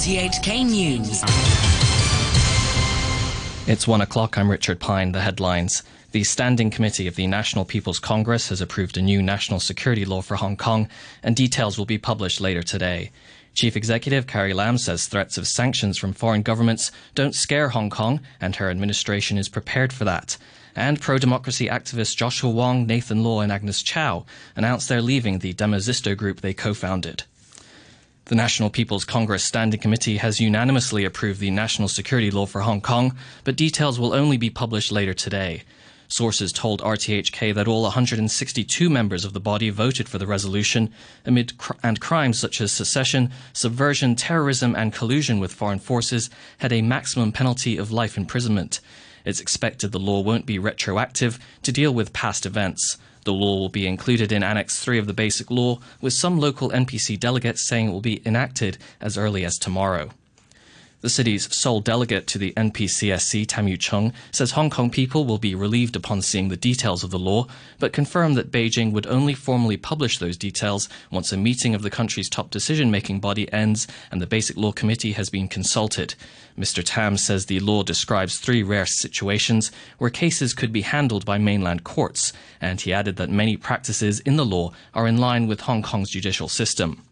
RTHK News. It's one o'clock. I'm Richard Pine. The headlines. The Standing Committee of the National People's Congress has approved a new national security law for Hong Kong, and details will be published later today. Chief Executive Carrie Lam says threats of sanctions from foreign governments don't scare Hong Kong, and her administration is prepared for that. And pro democracy activists Joshua Wong, Nathan Law, and Agnes Chow announced they're leaving the Demosisto group they co founded. The National People's Congress Standing Committee has unanimously approved the national security law for Hong Kong, but details will only be published later today. Sources told RTHK that all 162 members of the body voted for the resolution amid cr- and crimes such as secession, subversion, terrorism, and collusion with foreign forces had a maximum penalty of life imprisonment. It's expected the law won't be retroactive to deal with past events. The law will be included in Annex 3 of the Basic Law, with some local NPC delegates saying it will be enacted as early as tomorrow. The city's sole delegate to the NPCSC, Tam Yiu Chung, says Hong Kong people will be relieved upon seeing the details of the law, but confirmed that Beijing would only formally publish those details once a meeting of the country's top decision making body ends and the Basic Law Committee has been consulted. Mr. Tam says the law describes three rare situations where cases could be handled by mainland courts, and he added that many practices in the law are in line with Hong Kong's judicial system.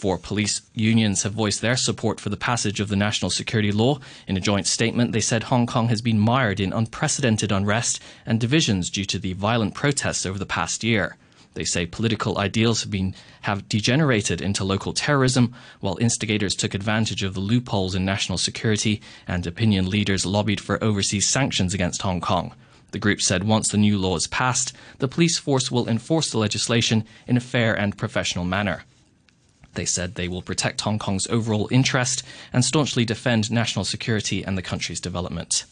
Four police unions have voiced their support for the passage of the national security law. In a joint statement, they said Hong Kong has been mired in unprecedented unrest and divisions due to the violent protests over the past year. They say political ideals have been have degenerated into local terrorism, while instigators took advantage of the loopholes in national security, and opinion leaders lobbied for overseas sanctions against Hong Kong. The group said once the new law is passed, the police force will enforce the legislation in a fair and professional manner. They said they will protect Hong Kong's overall interest and staunchly defend national security and the country's development.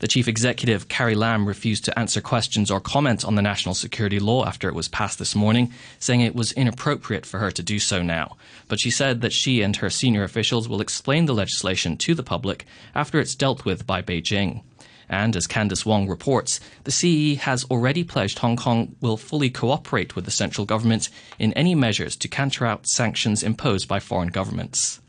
The chief executive, Carrie Lam, refused to answer questions or comment on the national security law after it was passed this morning, saying it was inappropriate for her to do so now. But she said that she and her senior officials will explain the legislation to the public after it's dealt with by Beijing. And as Candice Wong reports, the CE has already pledged Hong Kong will fully cooperate with the central government in any measures to counter out sanctions imposed by foreign governments.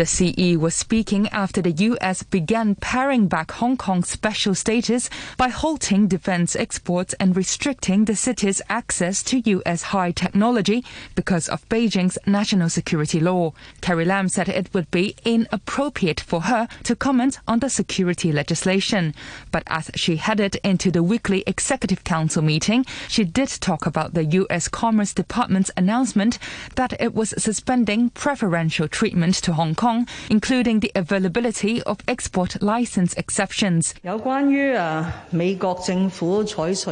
The CE was speaking after the U.S. began paring back Hong Kong's special status by halting defense exports and restricting the city's access to U.S. high technology because of Beijing's national security law. Carrie Lam said it would be inappropriate for her to comment on the security legislation. But as she headed into the weekly executive council meeting, she did talk about the U.S. Commerce Department's announcement that it was suspending preferential treatment to Hong Kong Kong, including the availability of export license exceptions.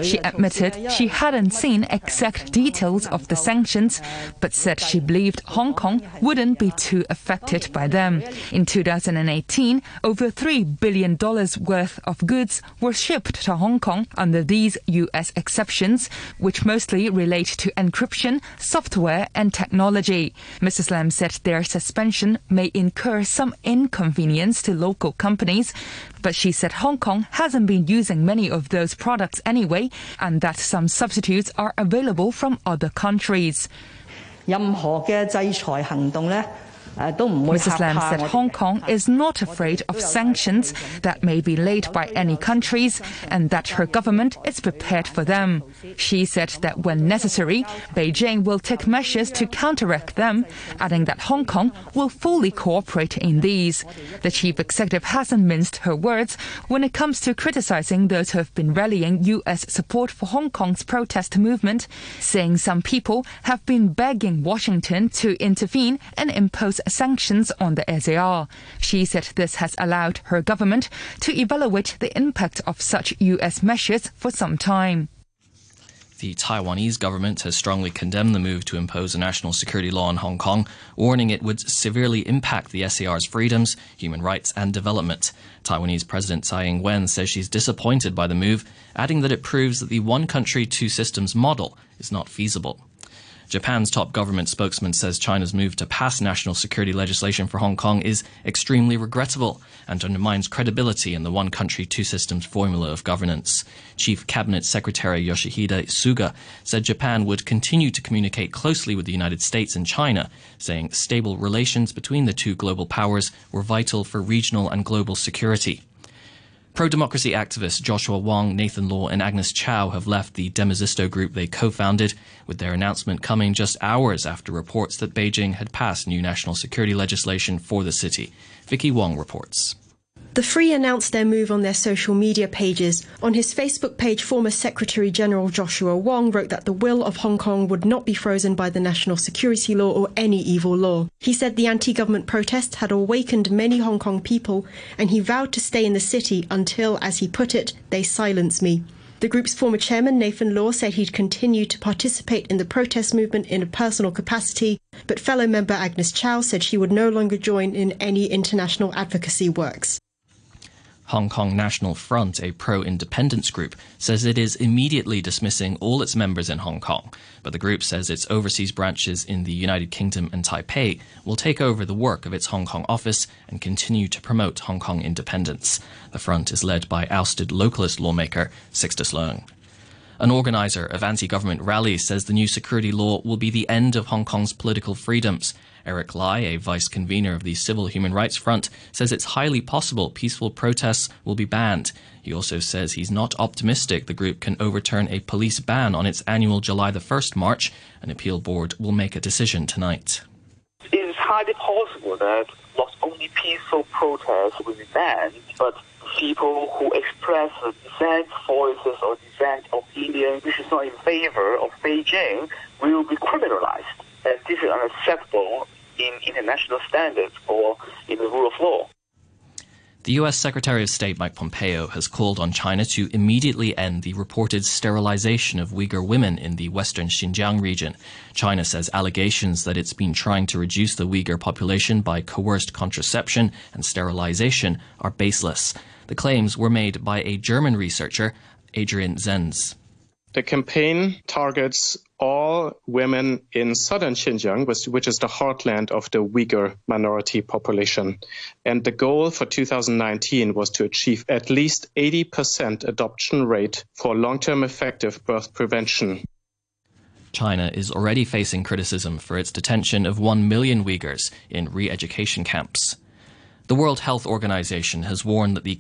She admitted she hadn't seen exact details of the sanctions, but said she believed Hong Kong wouldn't be too affected by them. In 2018, over $3 billion worth of goods were shipped to Hong Kong under these U.S. exceptions, which mostly relate to encryption, software, and technology. Mrs. Lam said their suspension may incur some inconvenience to local companies, but she said Hong Kong hasn't been using many of those products anyway, and that some substitutes are available from other countries. 任何嘅制裁行动呢 Mrs. Lam said Hong Kong is not afraid of sanctions that may be laid by any countries and that her government is prepared for them. She said that when necessary, Beijing will take measures to counteract them, adding that Hong Kong will fully cooperate in these. The chief executive hasn't minced her words when it comes to criticizing those who have been rallying U.S. support for Hong Kong's protest movement, saying some people have been begging Washington to intervene and impose sanctions on the SAR. She said this has allowed her government to evaluate the impact of such U.S. measures for some time. The Taiwanese government has strongly condemned the move to impose a national security law in Hong Kong, warning it would severely impact the SAR's freedoms, human rights, and development. Taiwanese President Tsai Ing wen says she's disappointed by the move, adding that it proves that the one country, two systems model is not feasible. Japan's top government spokesman says China's move to pass national security legislation for Hong Kong is extremely regrettable and undermines credibility in the one country, two systems formula of governance. Chief Cabinet Secretary Yoshihide Suga said Japan would continue to communicate closely with the United States and China, saying stable relations between the two global powers were vital for regional and global security. Pro democracy activists Joshua Wong, Nathan Law, and Agnes Chow have left the Demosisto group they co founded, with their announcement coming just hours after reports that Beijing had passed new national security legislation for the city. Vicky Wong reports. The Free announced their move on their social media pages. On his Facebook page, former Secretary General Joshua Wong wrote that the will of Hong Kong would not be frozen by the national security law or any evil law. He said the anti government protests had awakened many Hong Kong people, and he vowed to stay in the city until, as he put it, they silence me. The group's former chairman, Nathan Law, said he'd continue to participate in the protest movement in a personal capacity, but fellow member Agnes Chow said she would no longer join in any international advocacy works. Hong Kong National Front, a pro independence group, says it is immediately dismissing all its members in Hong Kong. But the group says its overseas branches in the United Kingdom and Taipei will take over the work of its Hong Kong office and continue to promote Hong Kong independence. The front is led by ousted localist lawmaker Sixtus Leung. An organizer of anti government rallies says the new security law will be the end of Hong Kong's political freedoms. Eric Lai, a vice convener of the Civil Human Rights Front, says it's highly possible peaceful protests will be banned. He also says he's not optimistic the group can overturn a police ban on its annual July the 1st march. An appeal board will make a decision tonight. It is highly possible that not only peaceful protests will be banned, but people who express dissent voices or dissent opinion which is not in favor of Beijing will be criminalized. And this is unacceptable in international standards or in the rule of law. The U.S. Secretary of State Mike Pompeo has called on China to immediately end the reported sterilization of Uyghur women in the western Xinjiang region. China says allegations that it's been trying to reduce the Uyghur population by coerced contraception and sterilization are baseless. The claims were made by a German researcher, Adrian Zenz. The campaign targets all women in southern Xinjiang, which is the heartland of the Uyghur minority population. And the goal for 2019 was to achieve at least 80% adoption rate for long-term effective birth prevention. China is already facing criticism for its detention of 1 million Uyghurs in re-education camps. The World Health Organization has warned that the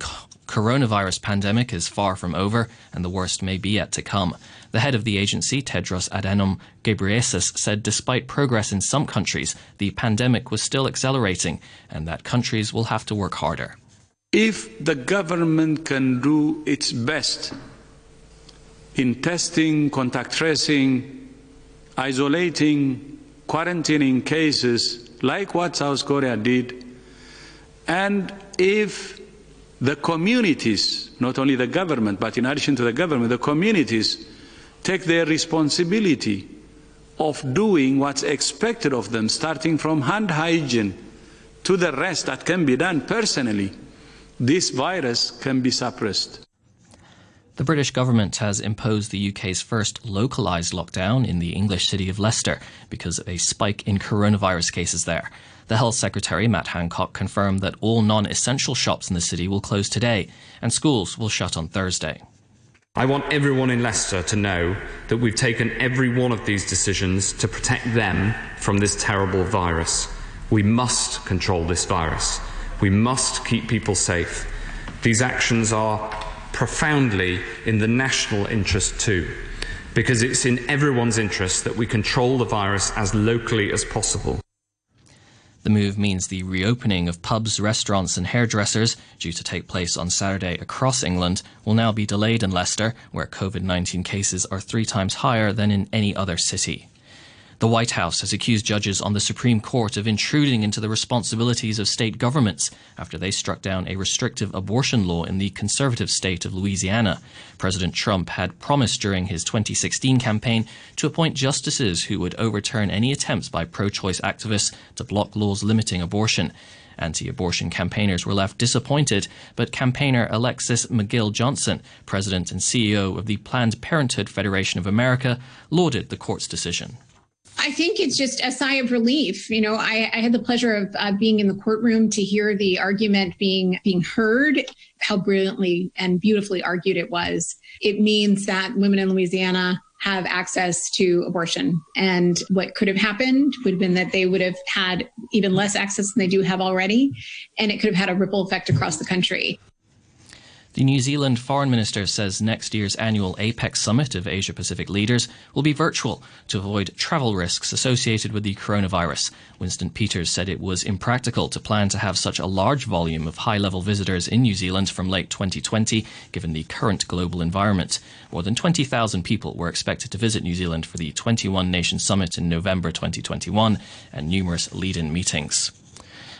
coronavirus pandemic is far from over and the worst may be yet to come. The head of the agency, Tedros Adhanom Ghebreyesus, said despite progress in some countries, the pandemic was still accelerating and that countries will have to work harder. If the government can do its best in testing, contact tracing, isolating, quarantining cases, like what South Korea did, and if the communities, not only the government, but in addition to the government, the communities take their responsibility of doing what's expected of them, starting from hand hygiene to the rest that can be done personally, this virus can be suppressed. The British government has imposed the UK's first localised lockdown in the English city of Leicester because of a spike in coronavirus cases there. The Health Secretary, Matt Hancock, confirmed that all non essential shops in the city will close today and schools will shut on Thursday. I want everyone in Leicester to know that we've taken every one of these decisions to protect them from this terrible virus. We must control this virus. We must keep people safe. These actions are profoundly in the national interest too, because it's in everyone's interest that we control the virus as locally as possible. The move means the reopening of pubs, restaurants, and hairdressers, due to take place on Saturday across England, will now be delayed in Leicester, where COVID 19 cases are three times higher than in any other city. The White House has accused judges on the Supreme Court of intruding into the responsibilities of state governments after they struck down a restrictive abortion law in the conservative state of Louisiana. President Trump had promised during his 2016 campaign to appoint justices who would overturn any attempts by pro choice activists to block laws limiting abortion. Anti abortion campaigners were left disappointed, but campaigner Alexis McGill Johnson, president and CEO of the Planned Parenthood Federation of America, lauded the court's decision. I think it's just a sigh of relief. You know, I, I had the pleasure of uh, being in the courtroom to hear the argument being being heard, how brilliantly and beautifully argued it was. It means that women in Louisiana have access to abortion. And what could have happened would have been that they would have had even less access than they do have already. And it could have had a ripple effect across the country. The New Zealand Foreign Minister says next year's annual APEC summit of Asia Pacific leaders will be virtual to avoid travel risks associated with the coronavirus. Winston Peters said it was impractical to plan to have such a large volume of high level visitors in New Zealand from late 2020, given the current global environment. More than 20,000 people were expected to visit New Zealand for the 21 Nation Summit in November 2021 and numerous lead in meetings.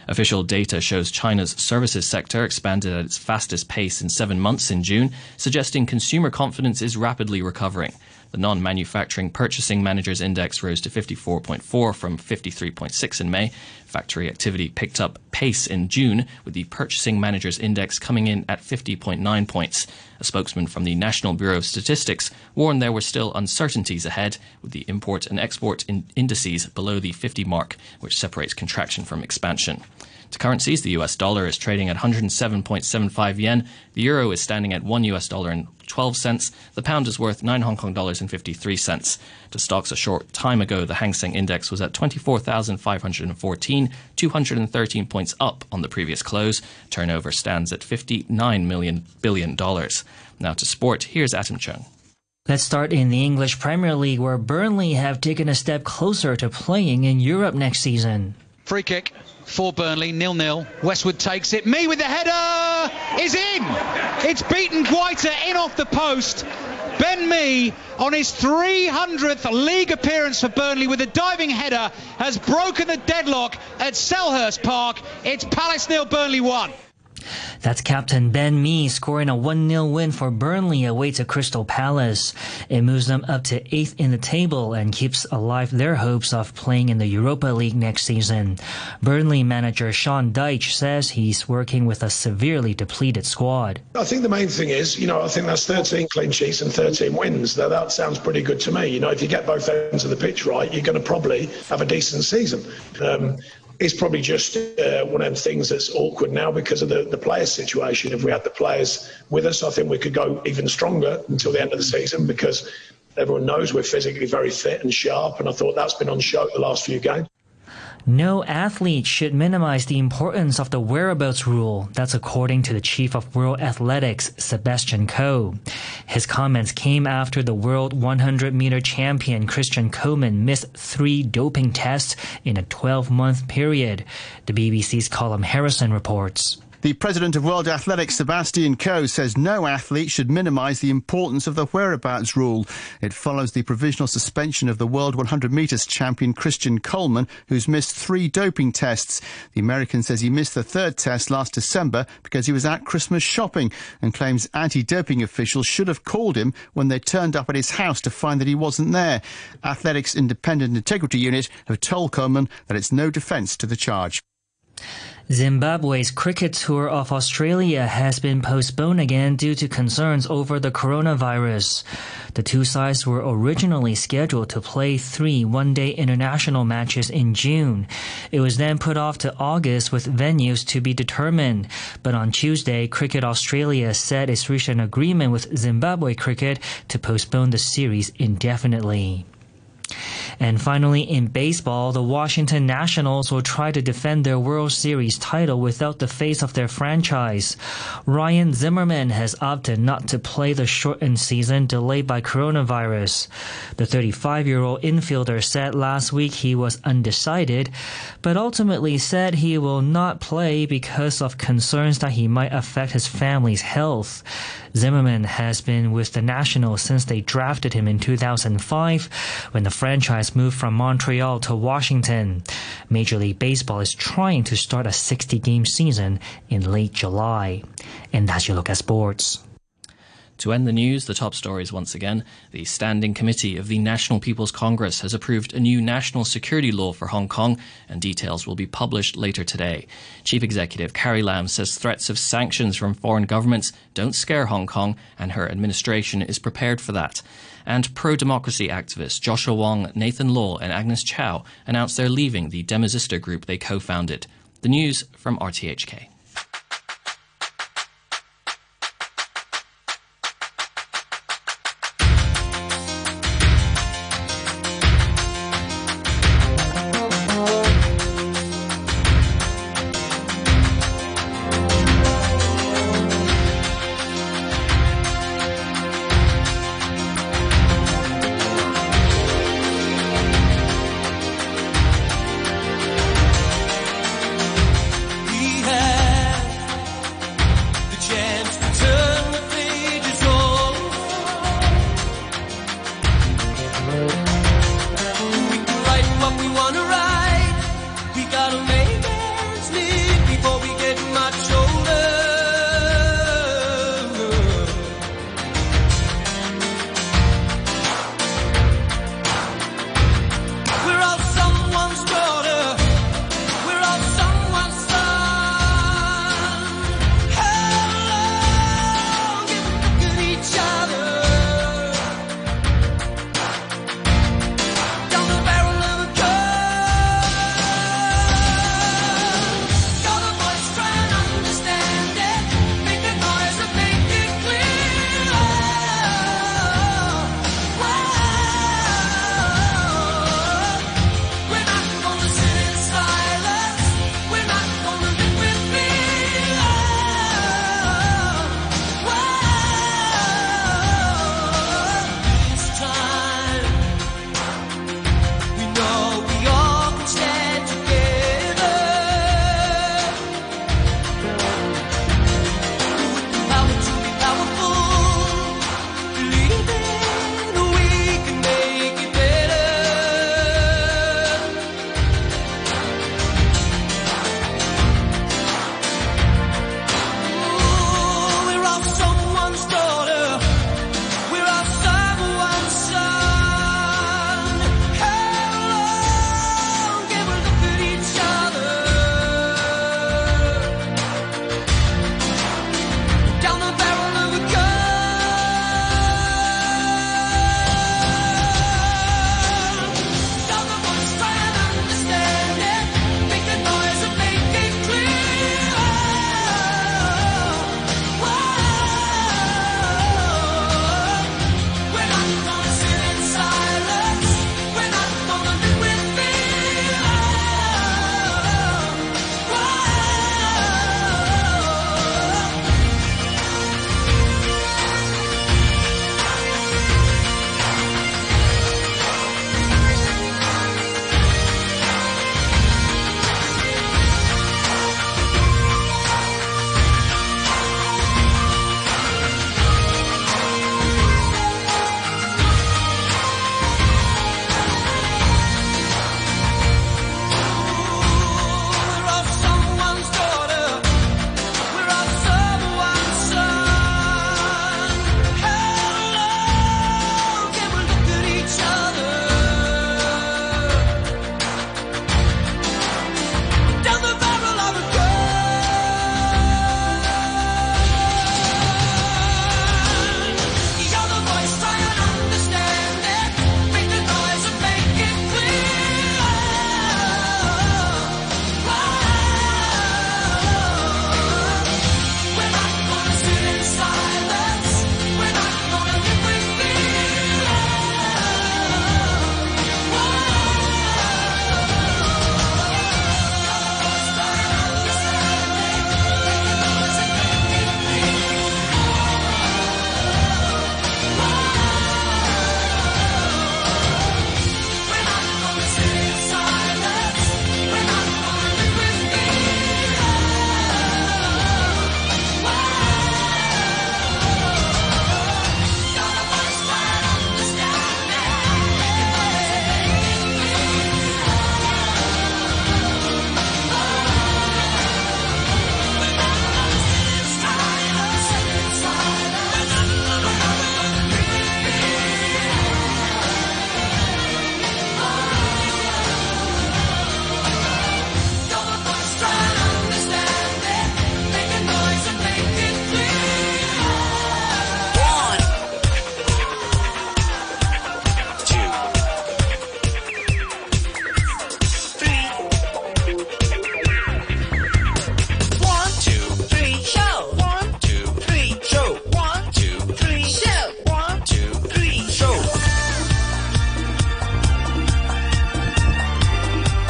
Official data shows China's services sector expanded at its fastest pace in seven months in June, suggesting consumer confidence is rapidly recovering. The non manufacturing purchasing managers index rose to 54.4 from 53.6 in May. Factory activity picked up pace in June, with the purchasing managers index coming in at 50.9 points. A spokesman from the National Bureau of Statistics warned there were still uncertainties ahead, with the import and export in indices below the 50 mark, which separates contraction from expansion. To currencies, the US dollar is trading at 107.75 yen, the euro is standing at 1 US dollar and 12 cents, the pound is worth 9 Hong Kong dollars and 53 cents. To stocks a short time ago, the Hang Seng Index was at 24,514, 213 points up on the previous close. Turnover stands at 59 million billion dollars. Now to sport, here's Atom Chung. Let's start in the English Premier League where Burnley have taken a step closer to playing in Europe next season. Free kick for Burnley, nil-nil. Westwood takes it. Mee with the header is in. It's beaten Guaita in off the post. Ben Mee, on his 300th league appearance for Burnley with a diving header, has broken the deadlock at Selhurst Park. It's Palace nil, Burnley one. That's captain Ben Mee scoring a 1-0 win for Burnley away to Crystal Palace. It moves them up to 8th in the table and keeps alive their hopes of playing in the Europa League next season. Burnley manager Sean Dyche says he's working with a severely depleted squad. I think the main thing is, you know, I think that's 13 clean sheets and 13 wins. Now, that sounds pretty good to me. You know, if you get both ends of the pitch right, you're going to probably have a decent season. Um, it's probably just uh, one of the things that's awkward now because of the, the players' situation. If we had the players with us, I think we could go even stronger until the end of the season because everyone knows we're physically very fit and sharp. And I thought that's been on show the last few games. No athlete should minimize the importance of the whereabouts rule. That's according to the chief of World Athletics, Sebastian Coe. His comments came after the world 100 meter champion Christian Coleman missed three doping tests in a 12 month period. The BBC's Colm Harrison reports. The president of World Athletics, Sebastian Coe, says no athlete should minimise the importance of the whereabouts rule. It follows the provisional suspension of the world 100 metres champion Christian Coleman, who's missed three doping tests. The American says he missed the third test last December because he was at Christmas shopping and claims anti-doping officials should have called him when they turned up at his house to find that he wasn't there. Athletics Independent Integrity Unit have told Coleman that it's no defence to the charge. Zimbabwe's cricket tour of Australia has been postponed again due to concerns over the coronavirus. The two sides were originally scheduled to play three one-day international matches in June. It was then put off to August with venues to be determined. But on Tuesday, Cricket Australia said it's reached an agreement with Zimbabwe Cricket to postpone the series indefinitely. And finally, in baseball, the Washington Nationals will try to defend their World Series title without the face of their franchise. Ryan Zimmerman has opted not to play the shortened season delayed by coronavirus. The 35 year old infielder said last week he was undecided, but ultimately said he will not play because of concerns that he might affect his family's health. Zimmerman has been with the Nationals since they drafted him in 2005 when the franchise moved from Montreal to Washington. Major League Baseball is trying to start a 60 game season in late July. And that's your look at sports. To end the news, the top stories once again. The Standing Committee of the National People's Congress has approved a new national security law for Hong Kong, and details will be published later today. Chief Executive Carrie Lam says threats of sanctions from foreign governments don't scare Hong Kong, and her administration is prepared for that. And pro democracy activists Joshua Wong, Nathan Law, and Agnes Chow announced they're leaving the Demosisto group they co founded. The news from RTHK.